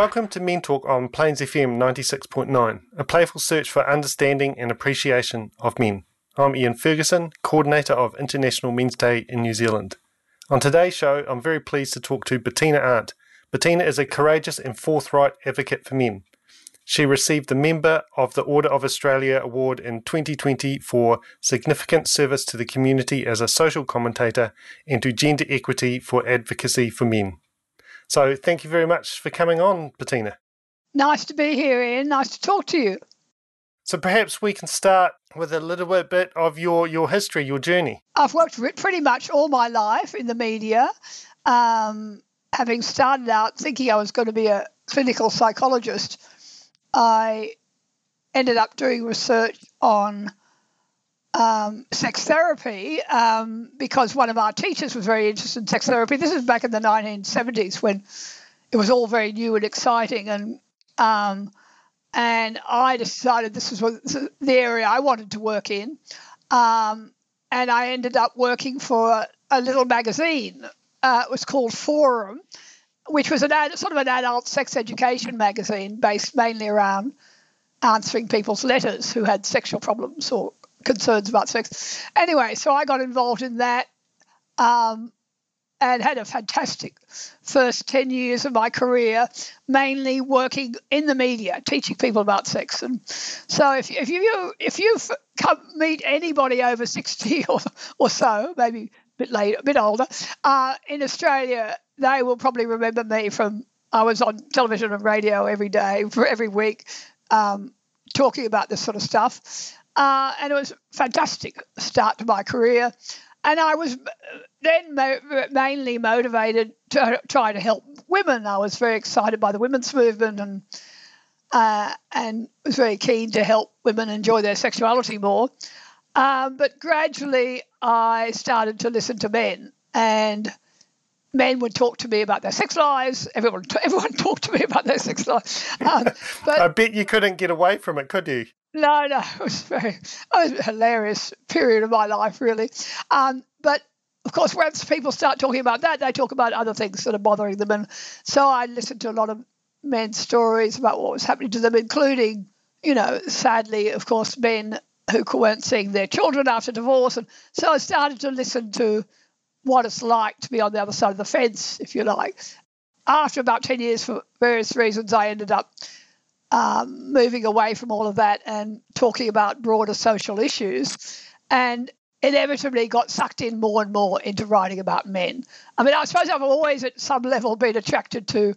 Welcome to Men Talk on Plains FM 96.9, a playful search for understanding and appreciation of men. I'm Ian Ferguson, coordinator of International Men's Day in New Zealand. On today's show, I'm very pleased to talk to Bettina Arndt. Bettina is a courageous and forthright advocate for men. She received the Member of the Order of Australia Award in 2020 for significant service to the community as a social commentator and to gender equity for advocacy for men. So thank you very much for coming on, Bettina. Nice to be here, Ian. Nice to talk to you. So perhaps we can start with a little bit of your, your history, your journey. I've worked pretty much all my life in the media, um, having started out thinking I was going to be a clinical psychologist. I ended up doing research on um, sex therapy um, because one of our teachers was very interested in sex therapy. This is back in the 1970s when it was all very new and exciting, and um, and I decided this was the area I wanted to work in, um, and I ended up working for a, a little magazine. Uh, it was called Forum, which was an ad, sort of an adult sex education magazine based mainly around answering people's letters who had sexual problems or concerns about sex. Anyway, so I got involved in that um, and had a fantastic first 10 years of my career, mainly working in the media, teaching people about sex. And so if, if you if you come meet anybody over 60 or, or so, maybe a bit later, a bit older, uh, in Australia, they will probably remember me from I was on television and radio every day for every week. Um, talking about this sort of stuff. Uh, and it was a fantastic start to my career. And I was then mo- mainly motivated to try to help women. I was very excited by the women's movement and uh, and was very keen to help women enjoy their sexuality more. Um, but gradually, I started to listen to men, and men would talk to me about their sex lives. Everyone, everyone talked to me about their sex lives. Um, but I bet you couldn't get away from it, could you? No, no, it was very, it was a hilarious period of my life, really. Um, but of course, once people start talking about that, they talk about other things that are bothering them. And so I listened to a lot of men's stories about what was happening to them, including, you know, sadly, of course, men who weren't seeing their children after divorce. And so I started to listen to what it's like to be on the other side of the fence, if you like. After about 10 years, for various reasons, I ended up um, moving away from all of that and talking about broader social issues. And inevitably got sucked in more and more into writing about men. I mean, I suppose I've always at some level been attracted to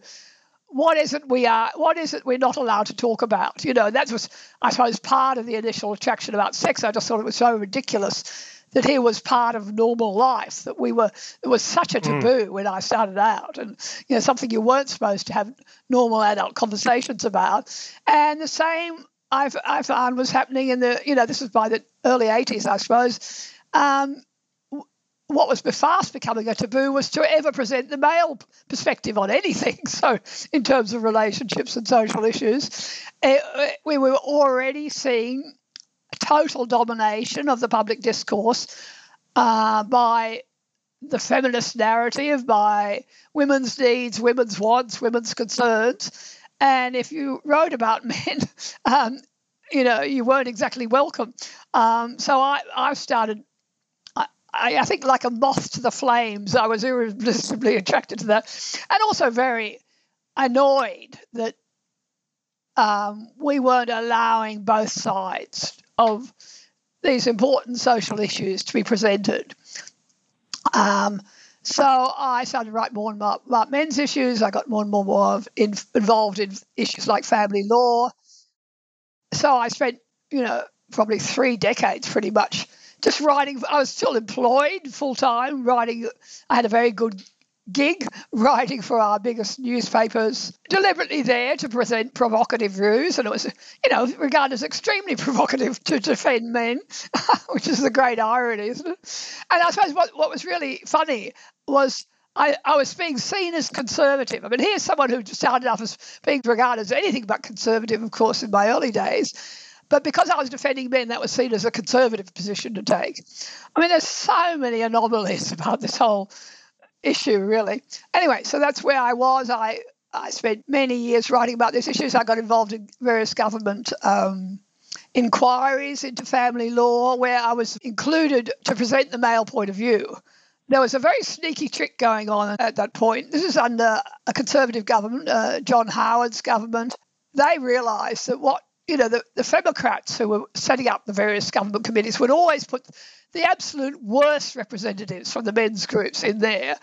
what is it we are, what is it we're not allowed to talk about? You know, that was, I suppose, part of the initial attraction about sex. I just thought it was so ridiculous that he was part of normal life, that we were, it was such a hmm. taboo mm. when I started out and, you know, something you weren't supposed to have normal adult conversations about. And the same I've, I found was happening in the, you know, this was by the early 80s, I suppose. Um, what was fast becoming a taboo was to ever present the male perspective on anything. So, in terms of relationships and social issues, it, eh, we were already seeing total domination of the public discourse uh, by the feminist narrative, by women's needs, women's wants, women's concerns. And if you wrote about men, um, you know, you weren't exactly welcome. Um, so I, I started, I, I think, like a moth to the flames, I was irresistibly attracted to that. And also very annoyed that um, we weren't allowing both sides of these important social issues to be presented. Um, so I started to write more and more about men's issues. I got more and more, more in, involved in issues like family law. So I spent, you know, probably three decades pretty much just writing. I was still employed full time, writing. I had a very good gig writing for our biggest newspapers, deliberately there to present provocative views. And it was, you know, regarded as extremely provocative to defend men, which is the great irony, isn't it? And I suppose what, what was really funny was I, I was being seen as conservative. I mean, here's someone who started off as being regarded as anything but conservative, of course, in my early days. But because I was defending men, that was seen as a conservative position to take. I mean, there's so many anomalies about this whole issue, really. Anyway, so that's where I was. I, I spent many years writing about these issues. I got involved in various government um, inquiries into family law, where I was included to present the male point of view. There was a very sneaky trick going on at that point. This is under a conservative government, uh, John Howard's government. They realised that what you know, the, the Democrats who were setting up the various government committees would always put the absolute worst representatives from the men's groups in there.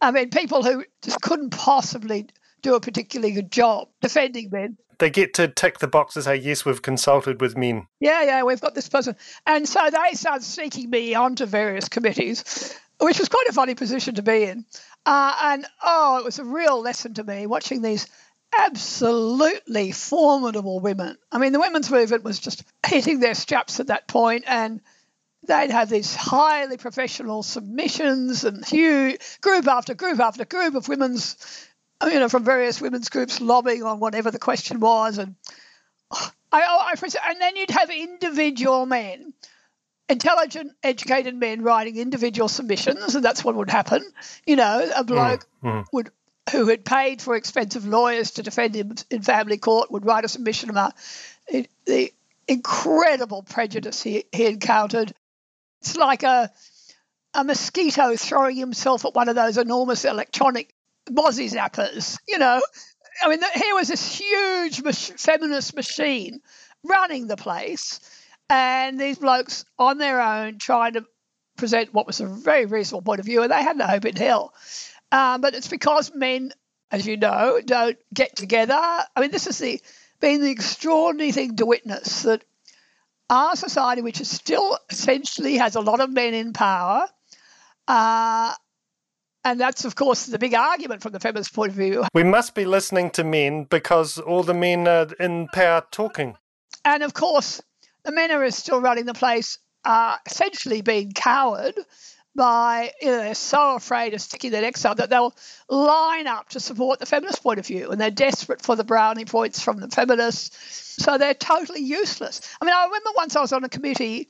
I mean, people who just couldn't possibly do a particularly good job defending men. They get to tick the boxes, say, yes, we've consulted with men. Yeah, yeah, we've got this person. And so they started sneaking me onto various committees, which was quite a funny position to be in. Uh, and oh, it was a real lesson to me watching these absolutely formidable women. I mean, the women's movement was just hitting their straps at that point, and they'd have these highly professional submissions and huge group after group after group of women's, you know, from various women's groups lobbying on whatever the question was, and I, I, I and then you'd have individual men. Intelligent, educated men writing individual submissions, and that's what would happen. You know, a bloke mm, mm. would who had paid for expensive lawyers to defend him in family court would write a submission about the incredible prejudice he, he encountered. It's like a a mosquito throwing himself at one of those enormous electronic mozzie zappers. You know, I mean, here was this huge mach- feminist machine running the place, and these blokes on their own trying to present what was a very reasonable point of view, and they had no hope in hell. Um, but it's because men, as you know, don't get together. I mean, this has the, been the extraordinary thing to witness that our society, which is still essentially has a lot of men in power, uh, and that's, of course, the big argument from the feminist point of view. We must be listening to men because all the men are in power talking. And of course, the men who are still running the place, are essentially being coward by you know, they're so afraid of sticking their necks out that they'll line up to support the feminist point of view and they're desperate for the brownie points from the feminists so they're totally useless i mean i remember once i was on a committee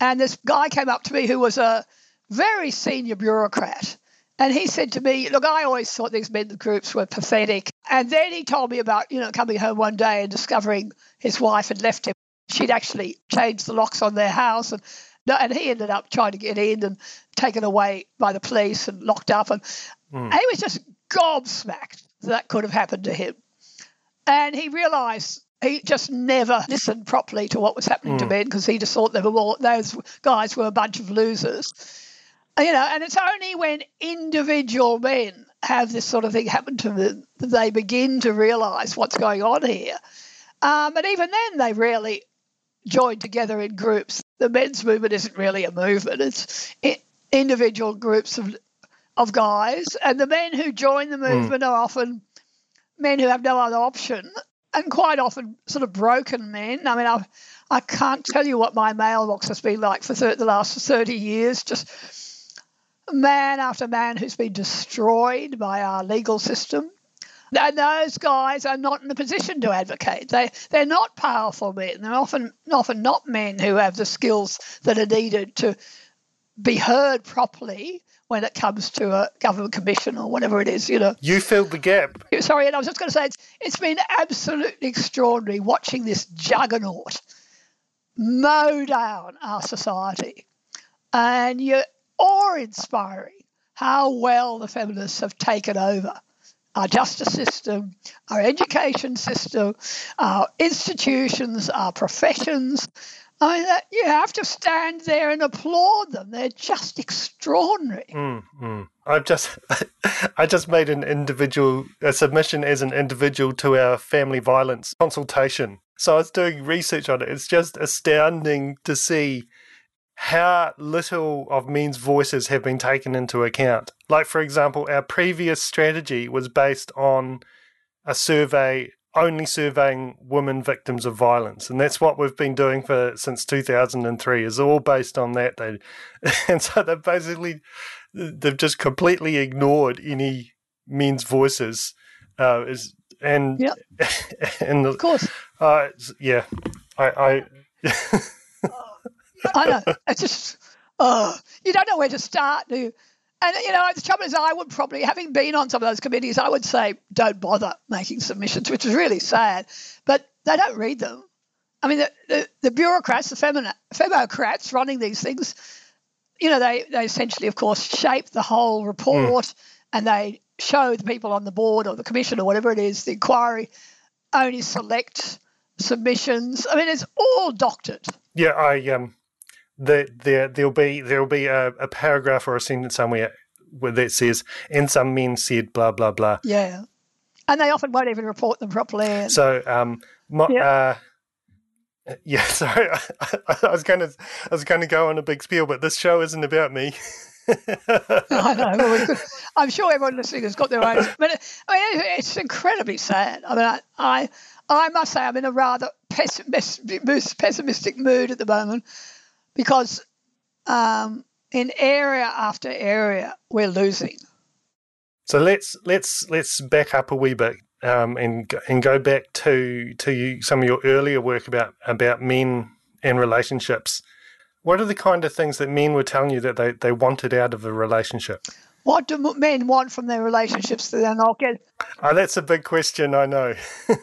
and this guy came up to me who was a very senior bureaucrat and he said to me, Look, I always thought these men groups were pathetic. And then he told me about, you know, coming home one day and discovering his wife had left him. She'd actually changed the locks on their house and no, and he ended up trying to get in and taken away by the police and locked up. And mm. he was just gobsmacked that could have happened to him. And he realised he just never listened properly to what was happening mm. to hmm. men because he just thought they were all, those guys were a bunch of losers. You know, and it's only when individual men have this sort of thing happen to them that they begin to realise what's going on here. Um, and even then, they rarely join together in groups. The men's movement isn't really a movement; it's individual groups of of guys, and the men who join the hmm. movement mm. are often men who have no other option, and quite often sort of broken men. I mean, I I can't tell you what my mailbox has been like for the last thirty years. Just man after man who's been destroyed by our legal system, and those guys are not in a position to advocate. They they're not powerful men. They're often often not men who have the skills that are needed to be heard properly when it comes to a government commission or whatever it is, you know. You filled the gap. Sorry, and I was just going to say it's, it's been absolutely extraordinary watching this juggernaut mow down our society. And you're awe-inspiring how well the feminists have taken over our justice system, our education system, our institutions, our professions. I mean, you have to stand there and applaud them. They're just extraordinary. Mm, mm. I've just, I just made an individual a submission as an individual to our family violence consultation. So I was doing research on it. It's just astounding to see how little of men's voices have been taken into account like for example, our previous strategy was based on a survey only surveying women victims of violence, and that's what we've been doing for since 2003. Is all based on that. They, and so they've basically they've just completely ignored any men's voices. Uh, is and yeah, and of course, uh, yeah, I. I I know. It's just, oh, you don't know where to start, do you? And, you know, the trouble is, I would probably, having been on some of those committees, I would say, don't bother making submissions, which is really sad. But they don't read them. I mean, the, the, the bureaucrats, the femino, femocrats running these things, you know, they, they essentially, of course, shape the whole report mm. and they show the people on the board or the commission or whatever it is, the inquiry, only select submissions. I mean, it's all doctored. Yeah, I um, the, there there'll be there'll be a, a paragraph or a sentence somewhere where that says, "and some men said blah blah blah." Yeah, and they often won't even report them properly. So, um, my, uh, yeah, sorry, I, I, was going to I was going to go on a big spiel, but this show isn't about me. I know. Well, I'm sure everyone listening has got their own, but I mean, it's incredibly sad. I mean, I, I, I must say, I'm in a rather pessimistic, pessimistic mood at the moment because um, in area after area we're losing. So let's let's let's back up a wee bit um, and and go back to to some of your earlier work about about men and relationships. What are the kind of things that men were telling you that they, they wanted out of a relationship? What do men want from their relationships that they're not getting? Oh, that's a big question, I know. well,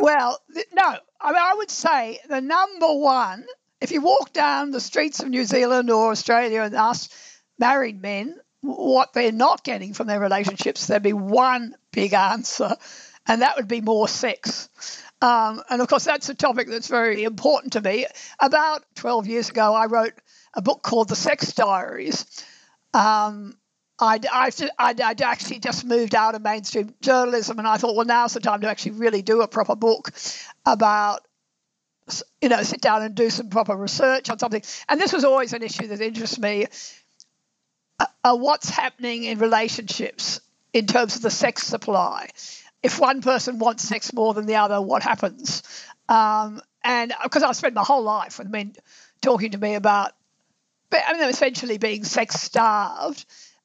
well, no. I mean, I would say the number one if you walk down the streets of New Zealand or Australia and ask married men what they're not getting from their relationships, there'd be one big answer, and that would be more sex. Um, and of course, that's a topic that's very important to me. About 12 years ago, I wrote a book called The Sex Diaries. Um, I'd, I'd, I'd, actually just moved out of mainstream journalism, and I thought, well, now's the time to actually really do a proper book about you know, sit down and do some proper research on something. And this was always an issue that interests me. Uh, uh, what's happening in relationships in terms of the sex supply? If one person wants sex more than the other, what happens? Um, and because uh, I spent my whole life with men talking to me about, I mean, essentially being sex starved,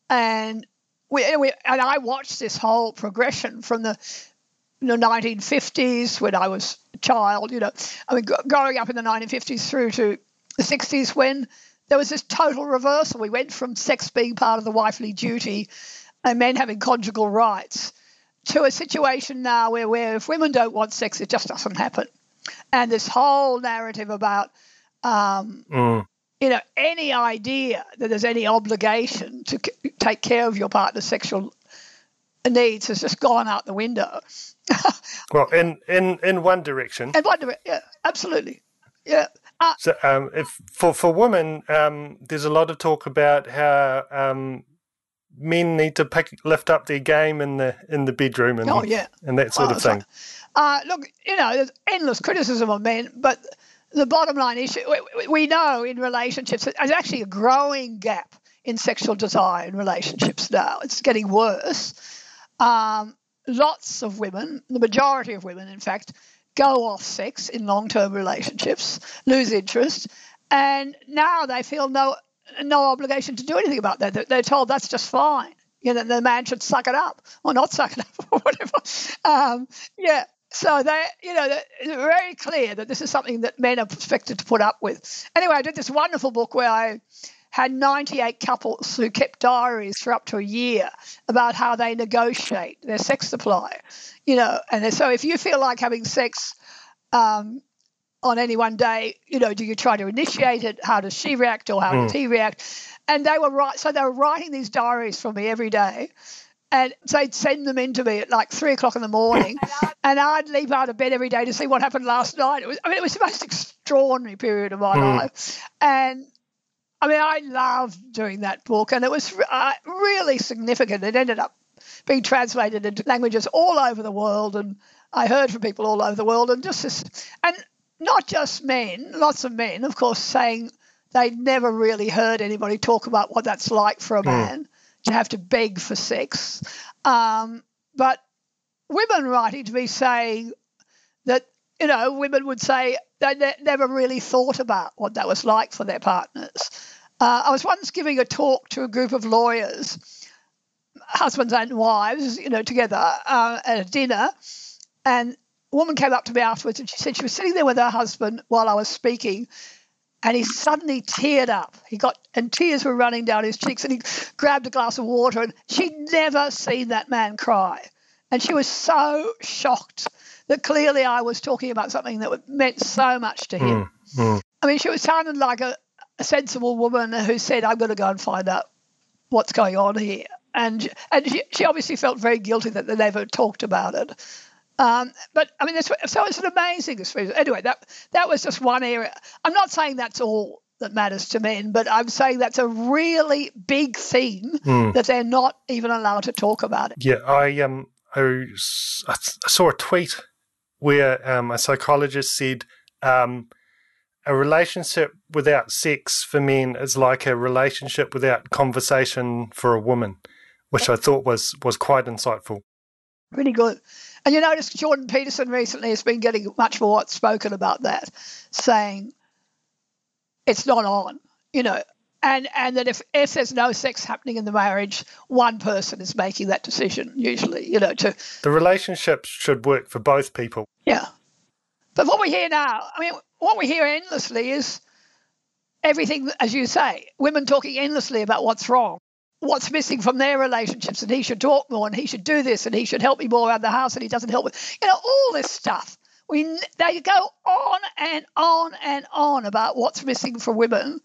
and we, we and I watched this whole progression from the the 1950s when I was child, you know, I mean, growing up in the 1950s through to the 60s when there was this total reversal. We went from sex being part of the wifely duty and men having conjugal rights to a situation now where, where if women don't want sex, it just doesn't happen. And this whole narrative about, um, mm. you know, any idea that there's any obligation to c- take care of your partner's sexual needs has just gone out the window. well, in in in one direction. In one direction, yeah, absolutely, yeah. Uh, so, um, if for for women, um, there's a lot of talk about how um, men need to pick lift up their game in the in the bedroom and oh, yeah. and that sort oh, of thing. Uh, look, you know, there's endless criticism of men, but the bottom line issue we, we know in relationships there's actually a growing gap in sexual desire in relationships now. It's getting worse. Um, lots of women, the majority of women, in fact, go off sex in long term relationships, lose interest, and now they feel no no obligation to do anything about that. They're told that's just fine. You know, the man should suck it up or not suck it up or whatever. Um, yeah. So they, you know, it's very clear that this is something that men are expected to put up with. Anyway, I did this wonderful book where I had 98 couples who kept diaries for up to a year about how they negotiate their sex supply. You know, and so if you feel like having sex um, on any one day, you know, do you try to initiate it? How does she react or how mm. does he react? And they were right. So they were writing these diaries for me every day. And they'd send them in to me at like three o'clock in the morning, and I'd leap out of bed every day to see what happened last night. It was, I mean, it was the most extraordinary period of my mm. life, and I mean, I loved doing that book, and it was uh, really significant. It ended up being translated into languages all over the world, and I heard from people all over the world, and just this, and not just men, lots of men, of course, saying they'd never really heard anybody talk about what that's like for a hmm. man. Mm. to have to beg for sex. Um, but women writing to me saying that, you know, women would say they ne- never really thought about what that was like for their partners. Uh, I was once giving a talk to a group of lawyers, husbands and wives, you know, together uh, at a dinner, and a woman came up to me afterwards and she said she was sitting there with her husband while I was speaking, and he suddenly teared up. He got and tears were running down his cheeks, and he grabbed a glass of water, and she'd never seen that man cry, and she was so shocked that clearly I was talking about something that meant so much to him. Mm, mm. I mean, she was sounding like a, a sensible woman who said, "I'm going to go and find out what's going on here," and and she, she obviously felt very guilty that they never talked about it. Um, but I mean, that's, so it's an amazing experience. Anyway, that that was just one area. I'm not saying that's all that matters to men, but I'm saying that's a really big thing Mm. that they're not even allowed to talk about it. Yeah, I um I, s- I s- I saw a tweet where um, a psychologist said um, a relationship without sex for men is like a relationship without conversation for a woman, which I thought was was quite insightful. Pretty good. And you notice Jordan Peterson recently has been getting much more outspoken about that, saying it's not on, you know, and and that if if there's no sex happening in the marriage, one person is making that decision usually, you know, to The relationship should work for both people. yeah. But what we hear now, I mean, what we hear endlessly is everything, as you say, women talking endlessly about what's wrong, what's missing from their relationships, and he should talk more, and he should do this, and he should help me more around the house, and he doesn't help with, you know, all this stuff. We they go on and on and on about what's missing for women,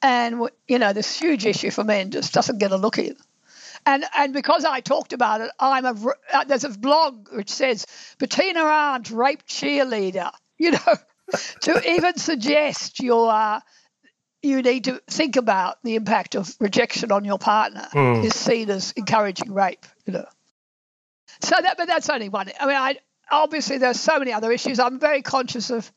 and you know, this huge issue for men just doesn't get a look in. And and because I talked about it, I'm a uh, there's a blog which says Bettina Arndt rape cheerleader. You know, to even suggest you are you need to think about the impact of rejection on your partner Mm. is seen as encouraging rape. You know, so that but that's only one. I mean, I obviously there's so many other issues. I'm very conscious of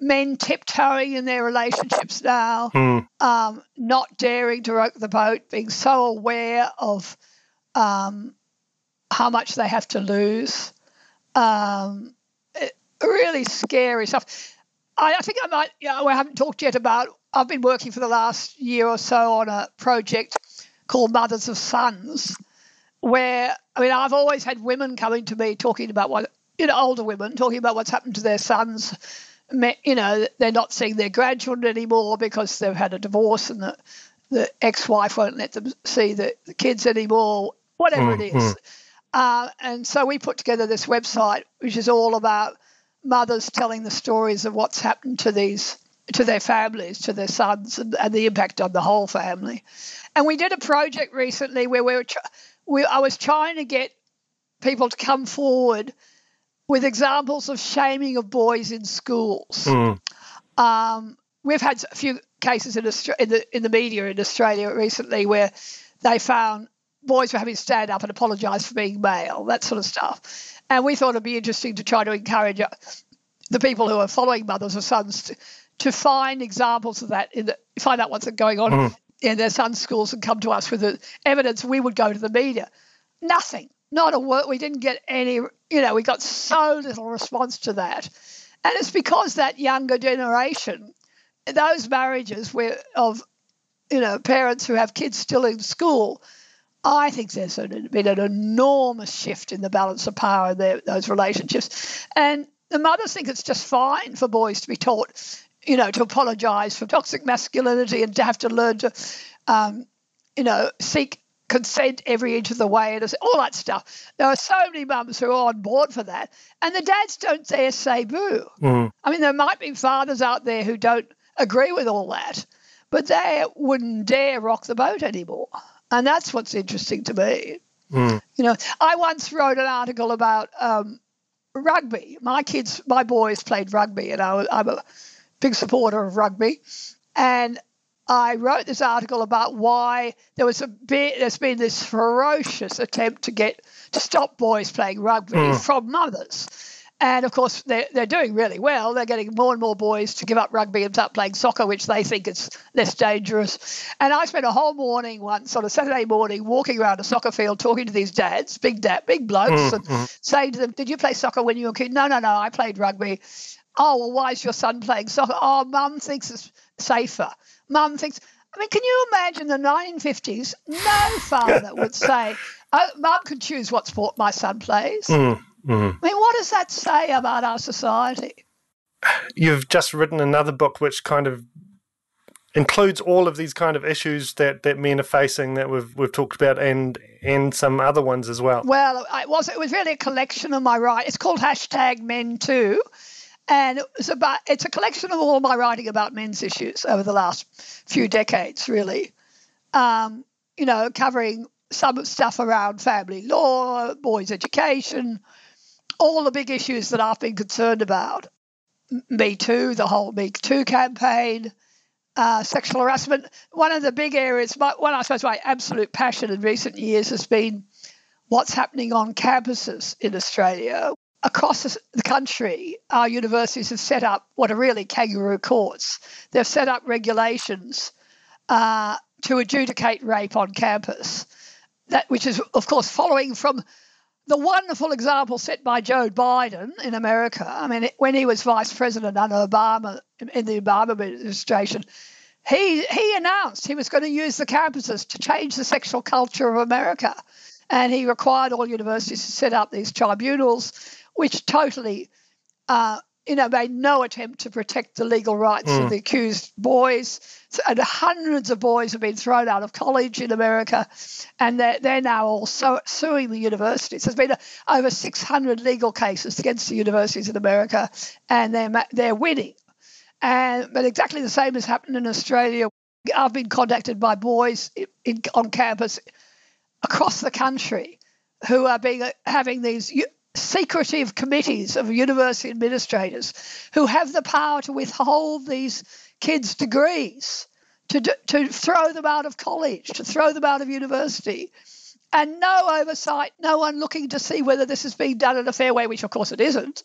men tiptoeing in their relationships now Mm. um, not daring to rock the boat, being so aware of um, how much they have to lose. Um, really scary stuff. I, I think I might, you know, I haven't talked yet about, I've been working for the last year or so on a project called Mothers of Sons, where, I mean, I've always had women coming to me talking about what, you know, older women talking about what's happened to their sons you know, they're not seeing their grandchildren anymore because they've had a divorce and the, the ex-wife won't let them see the, the kids anymore, whatever it is. Uh, and so we put together this website, which is all about mothers telling the stories of what's happened to these to their families, to their sons, and, and the impact on the whole family. And we did a project recently where we were, tr- we, I was trying to get people to come forward with examples of shaming of boys in schools. Mm. Um, we've had a few cases in, Austra- in, the, in the media in Australia recently where they found boys were having to stand up and apologise for being male, that sort of stuff. And we thought it'd be interesting to try to encourage uh, the people who are following Mothers of Sons to, to find examples of that, in the, find out what's going on in their sons' schools and come to us with the evidence. We would go to the media. Nothing, not a word. We didn't get any, you know, we got so little response to that. And it's because that younger generation, those marriages where of, you know, parents who have kids still in school, I think there's been an enormous shift in the balance of power in their, those relationships. And the mothers think it's just fine for boys to be taught, you know, to apologise for toxic masculinity and to have to learn to, um, you know, seek consent every inch of the way and all that stuff. There are so many mums who are on board for that. And the dads don't dare say boo. Mm. I mean, there might be fathers out there who don't agree with all that, but they wouldn't dare rock the boat anymore. And that's what's interesting to me. Mm. You know, I once wrote an article about um, rugby. My kids, my boys played rugby, and I, I'm a big supporter of rugby. And I wrote this article about why there was a bit, there's been this ferocious attempt to get to stop boys playing rugby from mothers. And of course, they're, they're doing really well. They're getting more and more boys to give up rugby and start playing soccer, which they think is less dangerous. And I spent a whole morning once on a Saturday morning walking around a soccer field talking to these dads, big dad, big blokes, mm, and saying to them, Did you play soccer when you were a kid? No, no, no, I played rugby. Oh, well, why is your son playing soccer? Oh, mum thinks it's safer. Mum thinks, I mean, can you imagine the 1950s? No father would say, oh, Mum can choose what sport my son plays. Mm. Mm. I mean, what does that say about our society? You've just written another book which kind of includes all of these kind of issues that, that men are facing that we've we've talked about and and some other ones as well. Well, it was it was really a collection of my writing. It's called hashtag Men Too, and it was about it's a collection of all my writing about men's issues over the last few decades, really. Um, you know, covering some stuff around family law, boys' education, all the big issues that I've been concerned about. Me Too, the whole Me Too campaign, uh, sexual harassment. One of the big areas, my, one I suppose my absolute passion in recent years has been what's happening on campuses in Australia. Across the country, our universities have set up what are really kangaroo courts. They've set up regulations uh, to adjudicate rape on campus, that which is, of course, following from the wonderful example set by Joe Biden in America. I mean, when he was vice president under Obama in the Obama administration, he he announced he was going to use the campuses to change the sexual culture of America, and he required all universities to set up these tribunals, which totally uh, you know, made no attempt to protect the legal rights mm. of the accused boys. And hundreds of boys have been thrown out of college in America, and they're, they're now all suing the universities. There's been a, over 600 legal cases against the universities in America, and they're, they're winning. And, but exactly the same has happened in Australia. I've been contacted by boys in, in, on campus across the country who are being having these secretive committees of university administrators who have the power to withhold these kids' degrees, to, to throw them out of college, to throw them out of university. And no oversight, no one looking to see whether this is being done in a fair way, which of course it isn't.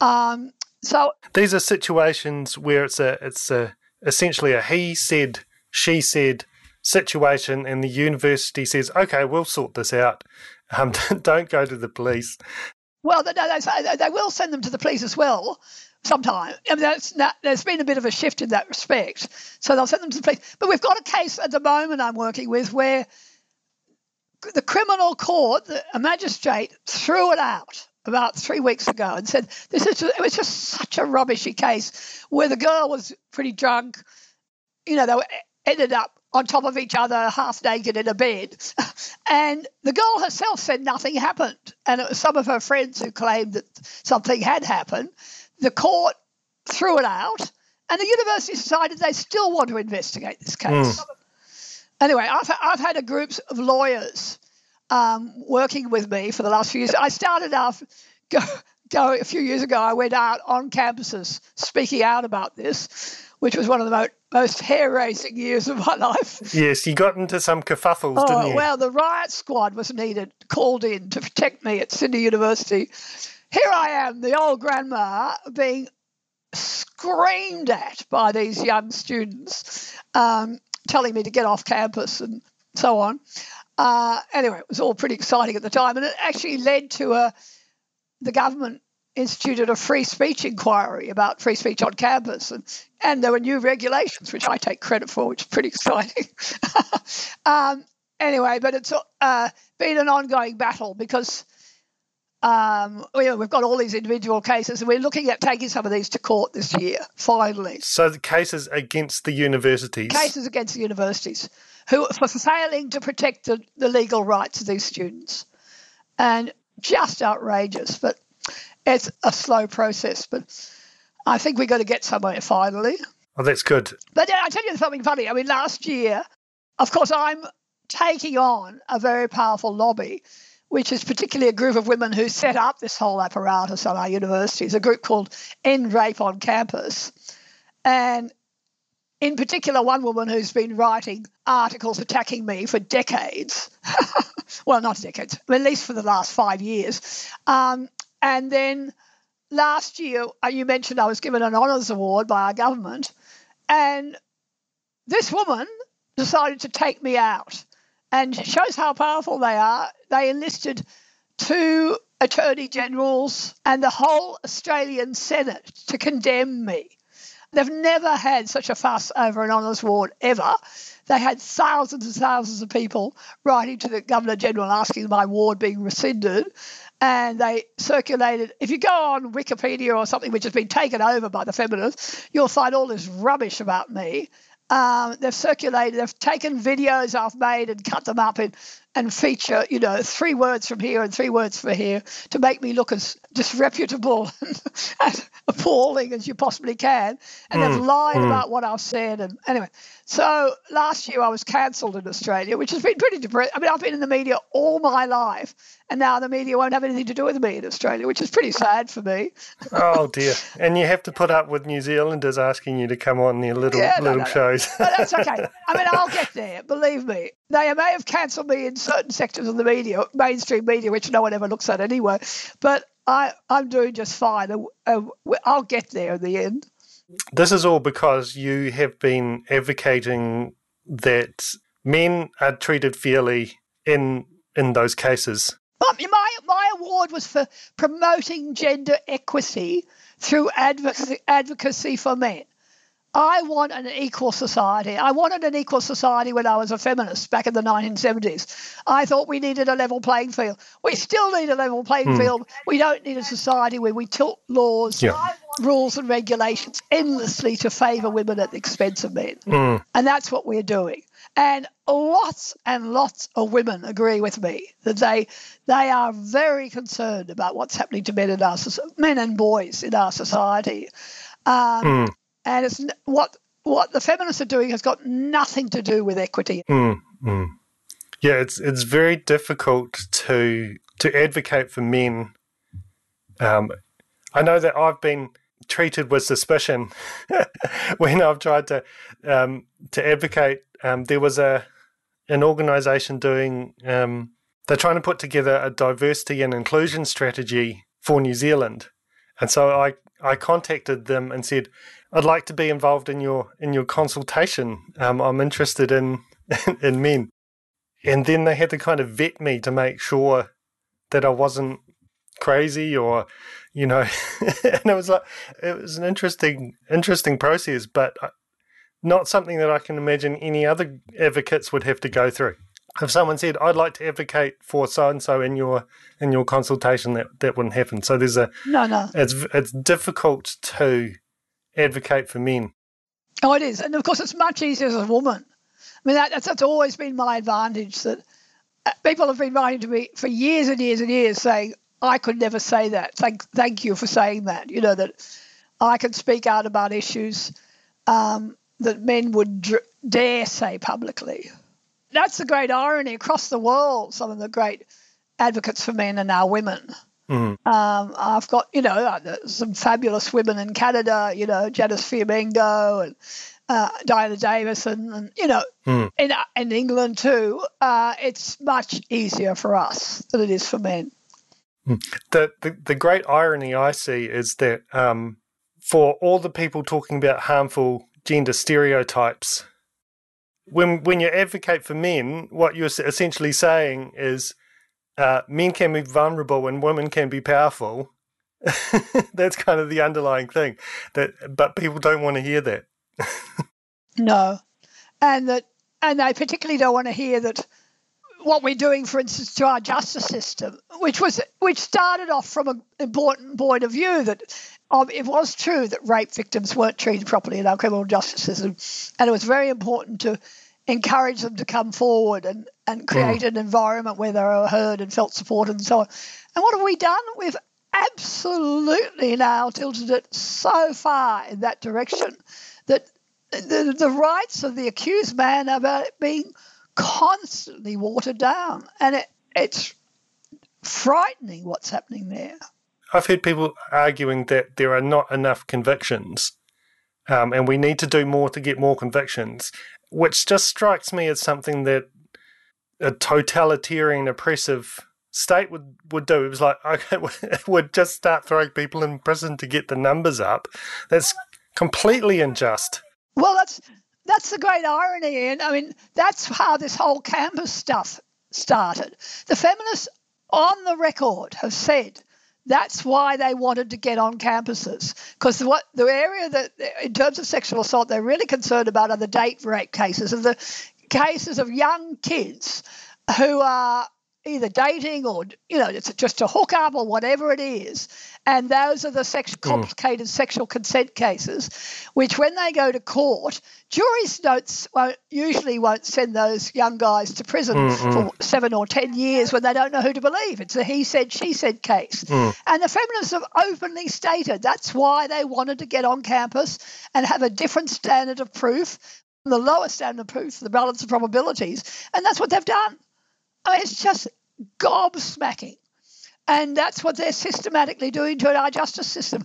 Um, so these are situations where it's a it's a essentially a he said, she said situation, and the university says, "Okay, we'll sort this out. Um, don't go to the police." Well, they, they, they will send them to the police as well sometime. I mean, not, there's been a bit of a shift in that respect. So they'll send them to the police. But we've got a case at the moment I'm working with where the criminal court, a magistrate, threw it out about three weeks ago and said this is it was just such a rubbishy case where the girl was pretty drunk. You know, they were, ended up on top of each other, half naked in a bed. And the girl herself said nothing happened. And it was some of her friends who claimed that something had happened. The court threw it out, and the university decided they still want to investigate this case. Mm. Anyway, I've, I've had a group of lawyers um, working with me for the last few years. I started off go, go a few years ago. I went out on campuses speaking out about this which was one of the mo- most hair raising years of my life. Yes, you got into some kerfuffles, oh, didn't you? Well, the riot squad was needed, called in to protect me at Sydney University. Here I am, the old grandma, being screamed at by these young students, um, telling me to get off campus and so on. Uh, anyway, it was all pretty exciting at the time, and it actually led to a the government instituted a free speech inquiry about free speech on campus, and, and there were new regulations, which I take credit for, which is pretty exciting. um, anyway, but it's uh, been an ongoing battle because um, you know, we've got all these individual cases, and we're looking at taking some of these to court this year, finally. So the cases against the universities? Cases against the universities who for failing to protect the, the legal rights of these students. And just outrageous, but it's a slow process, but I think we're going to get somewhere finally. Oh, that's good. But yeah, I tell you something funny. I mean, last year, of course, I'm taking on a very powerful lobby, which is particularly a group of women who set up this whole apparatus on our universities, a group called End Rape on Campus. And in particular, one woman who's been writing articles attacking me for decades. well, not decades, at least for the last five years. Um, and then last year, uh, you mentioned I was given an honours award by our government, and this woman decided to take me out. And shows how powerful they are. They enlisted two attorney generals and the whole Australian Senate to condemn me. They've never had such a fuss over an honours award ever. They had thousands and thousands of people writing to the Governor General asking my award being rescinded. And they circulated. If you go on Wikipedia or something which has been taken over by the feminists, you'll find all this rubbish about me. Um, they've circulated, they've taken videos I've made and cut them up in and feature, you know, three words from here and three words from here to make me look as disreputable and appalling as you possibly can. And mm, they've lied mm. about what I've said. And anyway, so last year I was cancelled in Australia, which has been pretty depressing. I mean, I've been in the media all my life, and now the media won't have anything to do with me in Australia, which is pretty sad for me. oh dear! And you have to put up with New Zealanders asking you to come on their little yeah, little no, no, shows. No. But that's okay. I mean, I'll get there. Believe me. They may have cancelled me in certain sectors of the media, mainstream media, which no one ever looks at anyway. But I, I'm doing just fine. I'll get there in the end. This is all because you have been advocating that men are treated fairly in in those cases. My my award was for promoting gender equity through advocacy, advocacy for men. I want an equal society. I wanted an equal society when I was a feminist back in the 1970s. I thought we needed a level playing field. We still need a level playing mm. field. We don't need a society where we tilt laws, yeah. rules, and regulations endlessly to favour women at the expense of men. Mm. And that's what we're doing. And lots and lots of women agree with me that they they are very concerned about what's happening to men in our men and boys in our society. Um, mm and it's what what the feminists are doing has got nothing to do with equity. Mm, mm. Yeah, it's it's very difficult to to advocate for men. Um, I know that I've been treated with suspicion when I've tried to um, to advocate. Um, there was a an organisation doing um, they're trying to put together a diversity and inclusion strategy for New Zealand, and so I I contacted them and said, I'd like to be involved in your in your consultation. Um, I'm interested in in men, and then they had to kind of vet me to make sure that I wasn't crazy or you know and it was like it was an interesting interesting process but not something that i can imagine any other advocates would have to go through. If someone said i'd like to advocate for so and so in your in your consultation that that wouldn't happen. So there's a no no. it's it's difficult to advocate for men. Oh, it is, and of course, it's much easier as a woman. I mean, that, that's, that's always been my advantage. That uh, people have been writing to me for years and years and years saying, "I could never say that. Thank, thank you for saying that." You know that I can speak out about issues um, that men would dr- dare say publicly. That's the great irony across the world. Some of the great advocates for men are now women. Mm. Um, I've got, you know, uh, some fabulous women in Canada, you know, Janice Fiamengo and uh, Diana Davison, and, you know, mm. in, uh, in England too. Uh, it's much easier for us than it is for men. Hmm. The, the, the great irony I see is that um, for all the people talking about harmful gender stereotypes, when when you advocate for men, what you're essentially saying is uh, men can be vulnerable and women can be powerful. That's kind of the underlying thing. That, but people don't want to hear that. no, and that, and they particularly don't want to hear that what we're doing, for instance, to our justice system, which was which started off from an important point of view that um, it was true that rape victims weren't treated properly in our criminal justice system, and it was very important to encourage them to come forward and, and create mm. an environment where they were heard and felt supported and so on. And what have we done? We've absolutely now tilted it so far in that direction that the, the rights of the accused man are being constantly watered down. And it, it's frightening what's happening there. I've heard people arguing that there are not enough convictions um, and we need to do more to get more convictions which just strikes me as something that a totalitarian, oppressive state would, would do. It was like, okay, would just start throwing people in prison to get the numbers up. That's completely unjust. Well, that's that's the great irony, Ian. I mean, that's how this whole campus stuff started. The feminists on the record have said that's why they wanted to get on campuses because what the area that in terms of sexual assault they're really concerned about are the date rape cases and the cases of young kids who are either dating or you know it's just a hookup or whatever it is and those are the sex, hmm. complicated mm. sexual consent cases which when they go to court juries don't won't, usually won't send those young guys to prison mm-hmm. for seven or ten years when they don't know who to believe it's a he said she said case mm. and the feminists have openly stated that's why they wanted to get on campus and have a different standard of proof the lowest standard of proof the balance of probabilities and that's what they've done I mean, it's just gobsmacking. And that's what they're systematically doing to our justice system.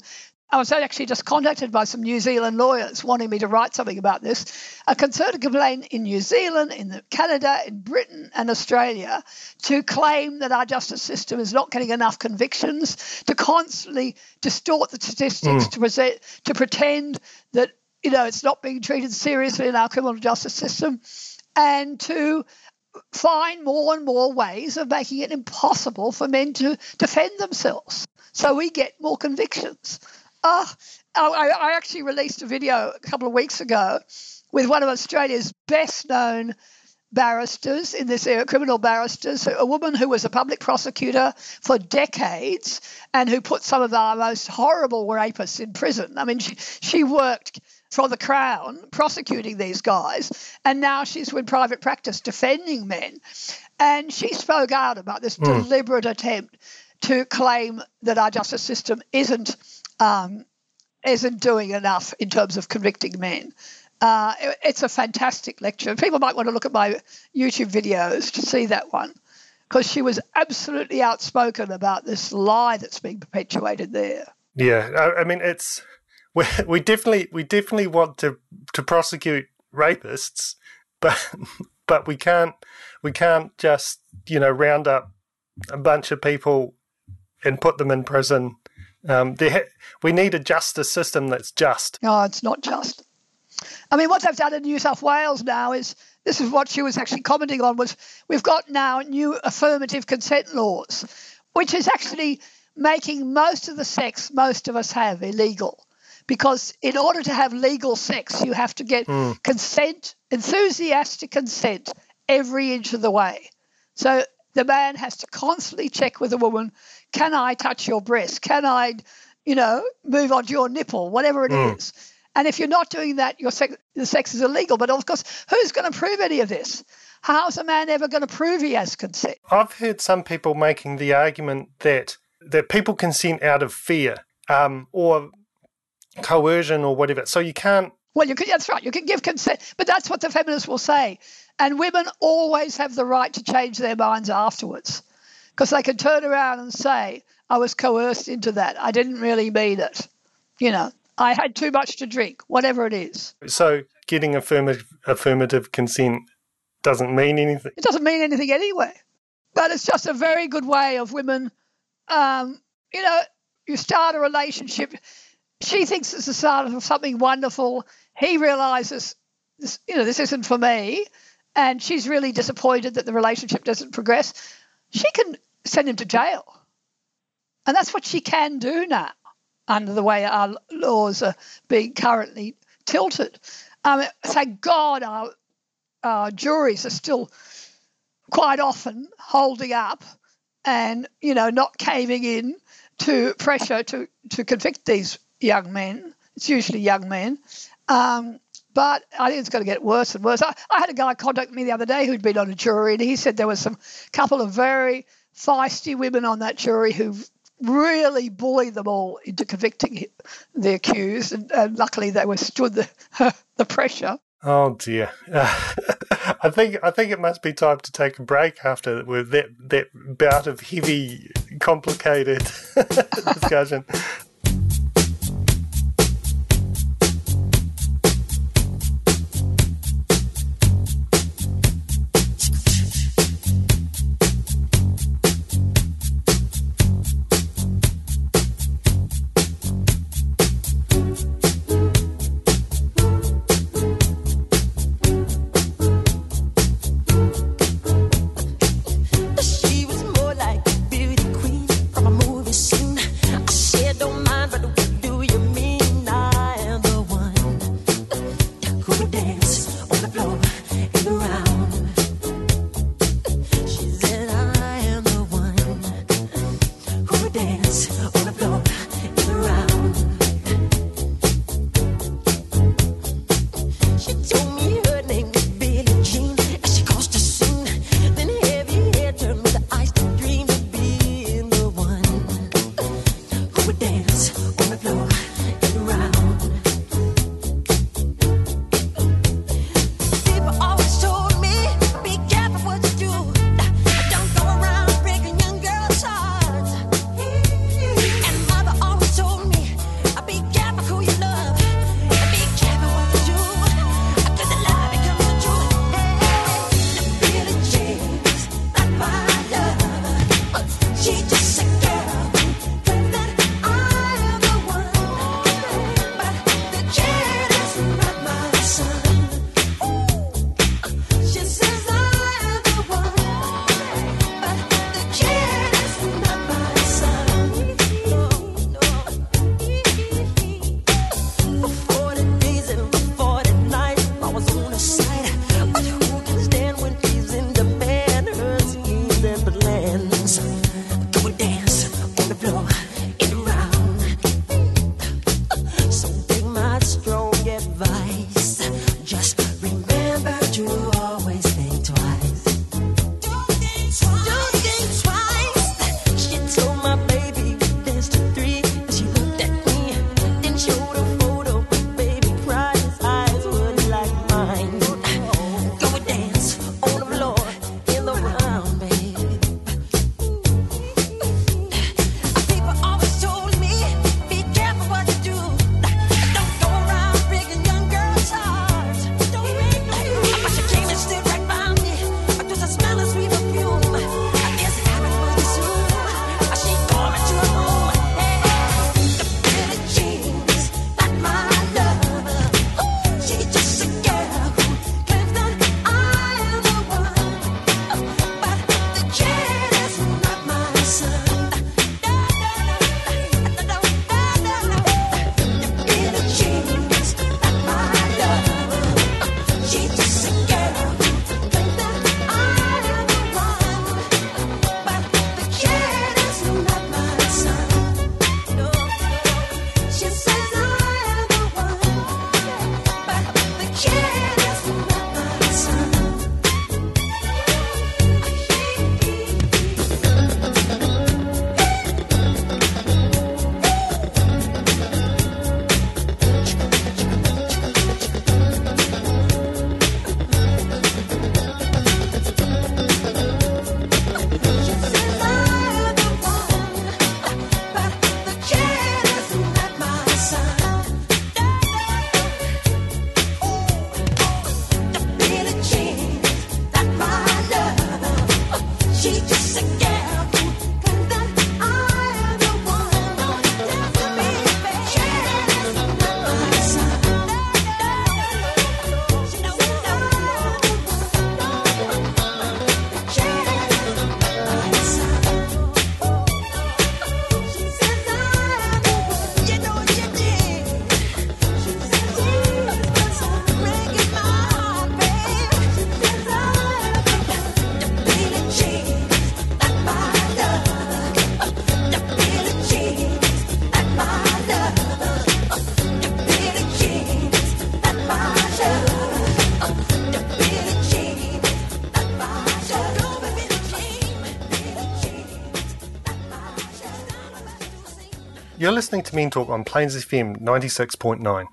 I was actually just contacted by some New Zealand lawyers wanting me to write something about this. A concerted complaint in New Zealand, in Canada, in Britain, and Australia to claim that our justice system is not getting enough convictions, to constantly distort the statistics, mm. to present, to pretend that you know it's not being treated seriously in our criminal justice system, and to find more and more ways of making it impossible for men to defend themselves. So we get more convictions. Uh, I, I actually released a video a couple of weeks ago with one of Australia's best known barristers in this area, criminal barristers, a woman who was a public prosecutor for decades and who put some of our most horrible rapists in prison. I mean, she, she worked for the Crown prosecuting these guys, and now she's in private practice defending men. And she spoke out about this mm. deliberate attempt to claim that our justice system isn't um, isn't doing enough in terms of convicting men. Uh, it, it's a fantastic lecture. People might want to look at my YouTube videos to see that one because she was absolutely outspoken about this lie that's being perpetuated there. Yeah, I, I mean it's we, we definitely we definitely want to to prosecute rapists, but but we can't we can't just you know round up a bunch of people and put them in prison. Um, ha- we need a justice system that's just. No, it's not just. I mean, what they've done in New South Wales now is this is what she was actually commenting on was we've got now new affirmative consent laws, which is actually making most of the sex most of us have illegal because in order to have legal sex, you have to get mm. consent, enthusiastic consent, every inch of the way. So the man has to constantly check with a woman can I touch your breast? Can I, you know, move on to your nipple? Whatever it mm. is. And if you're not doing that, your sex, the sex is illegal. But of course, who's going to prove any of this? How's a man ever going to prove he has consent? I've heard some people making the argument that that people consent out of fear, um, or coercion or whatever. So you can't. Well, you can, that's right. You can give consent, but that's what the feminists will say. And women always have the right to change their minds afterwards because they can turn around and say, I was coerced into that. I didn't really mean it. You know, I had too much to drink, whatever it is. So getting affirmative, affirmative consent doesn't mean anything. It doesn't mean anything anyway. But it's just a very good way of women, um, you know, you start a relationship she thinks it's the start of something wonderful. He realizes, this, you know, this isn't for me, and she's really disappointed that the relationship doesn't progress. She can send him to jail, and that's what she can do now under the way our laws are being currently tilted. Um, thank God our, our juries are still quite often holding up and you know not caving in to pressure to to convict these young men. It's usually young men. Um, but I think it's going to get worse and worse. I, I, had a guy contact me the other day who'd been on a jury, and he said there was some couple of very feisty women on that jury who really bullied them all into convicting the accused, and, and luckily they withstood the the pressure. Oh dear, I think I think it must be time to take a break after with that that bout of heavy, complicated discussion. Men Talk on Plains FM 96.9.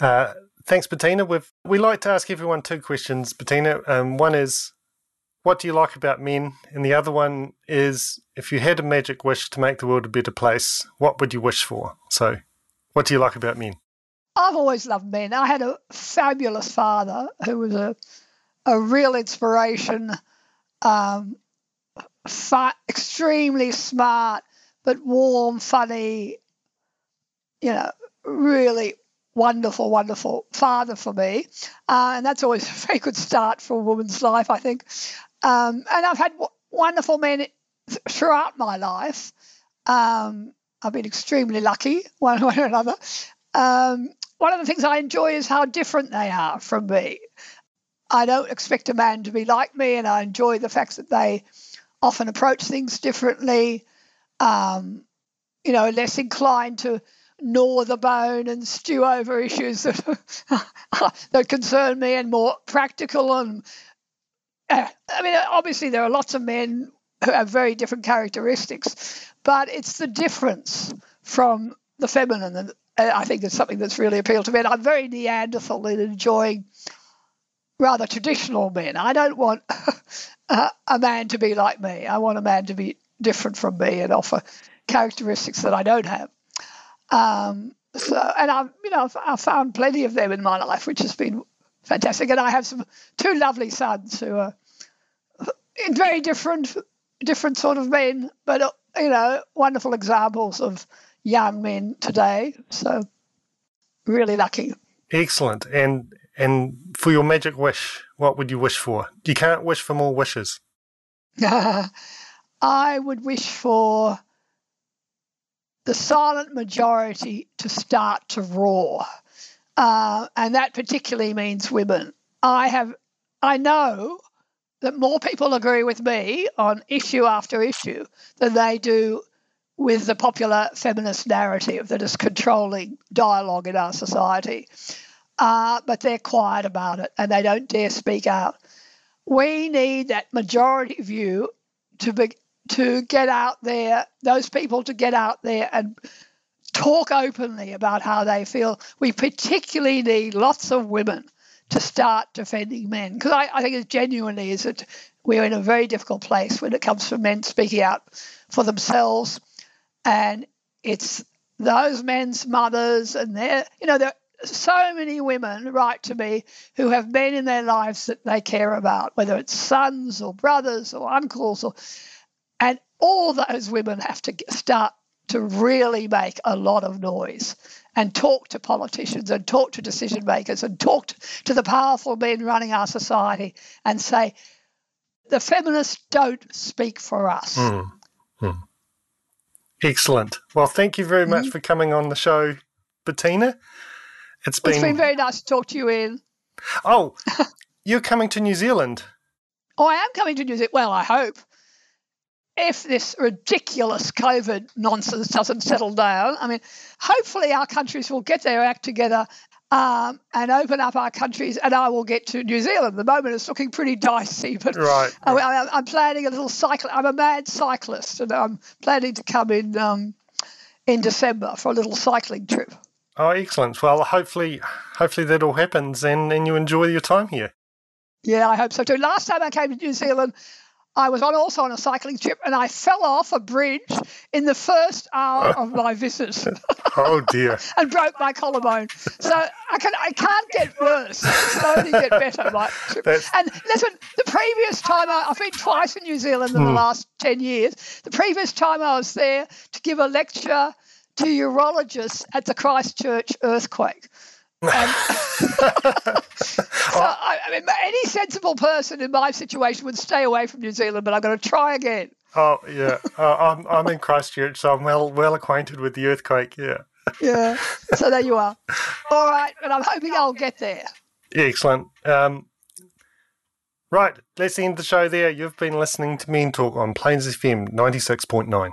Uh, thanks, Bettina. We've, we like to ask everyone two questions, Bettina. Um, one is, what do you like about men? And the other one is, if you had a magic wish to make the world a better place, what would you wish for? So, what do you like about men? I've always loved men. I had a fabulous father who was a, a real inspiration, um, extremely smart, but warm, funny, you know, really wonderful, wonderful father for me. Uh, and that's always a very good start for a woman's life, I think. Um, and I've had w- wonderful men throughout my life. Um, I've been extremely lucky, one way or another. Um, one of the things I enjoy is how different they are from me. I don't expect a man to be like me, and I enjoy the fact that they often approach things differently. Um, you know, less inclined to gnaw the bone and stew over issues that that concern me, and more practical and. Uh, I mean, obviously, there are lots of men who have very different characteristics, but it's the difference from the feminine that I think is something that's really appealed to me. I'm very Neanderthal in enjoying rather traditional men. I don't want a man to be like me. I want a man to be different from me and offer characteristics that I don't have. Um, so, and I've, you know, I've found plenty of them in my life, which has been fantastic. And I have some two lovely sons who are in very different, different sort of men, but you know, wonderful examples of young men today. So, really lucky. Excellent. And and for your magic wish, what would you wish for? You can't wish for more wishes. I would wish for the silent majority to start to roar. Uh, and that particularly means women. I have, I know that more people agree with me on issue after issue than they do with the popular feminist narrative that is controlling dialogue in our society. Uh, but they're quiet about it and they don't dare speak out. We need that majority view to be, to get out there, those people to get out there and talk openly about how they feel. We particularly need lots of women to start defending men because I, I, think it genuinely is that we're in a very difficult place when it comes to men speaking out for themselves, and it's those men's mothers and their, you know, there are so many women write to me who have men in their lives that they care about, whether it's sons or brothers or uncles or and all those women have to start to really make a lot of noise and talk to politicians and talk to decision makers and talk to the powerful men running our society and say, the feminists don't speak for us. Mm. Mm. Excellent. Well, thank you very much mm. for coming on the show, Bettina. It's been, it's been very nice to talk to you, Ian. Oh, you're coming to New Zealand. Oh, I am coming to New Zealand. Well, I hope if this ridiculous COVID nonsense doesn't settle down, I mean, hopefully our countries will get their act together um, and open up our countries, and I will get to New Zealand. The moment it's looking pretty dicey, but right. I, am planning a little cycle. I'm a mad cyclist, and I'm planning to come in um, in December for a little cycling trip. Oh, excellent! Well, hopefully, hopefully that all happens, and and you enjoy your time here. Yeah, I hope so too. Last time I came to New Zealand, I was on also on a cycling trip and I fell off a bridge in the first hour of my visit. oh dear! and broke my collarbone. So I can I can't get worse. Only get better. My And listen, the previous time I, have been twice in New Zealand in the hmm. last ten years. The previous time I was there to give a lecture to urologists at the Christchurch earthquake. so, I, I, mean, any sensible person in my situation would stay away from New Zealand, but I'm going to try again. Oh yeah, uh, I'm I'm in Christchurch, so I'm well well acquainted with the earthquake. Yeah. Yeah. So there you are. All right, and I'm hoping I'll get there. Excellent. Um, right, let's end the show there. You've been listening to Men Talk on Plains FM 96.9.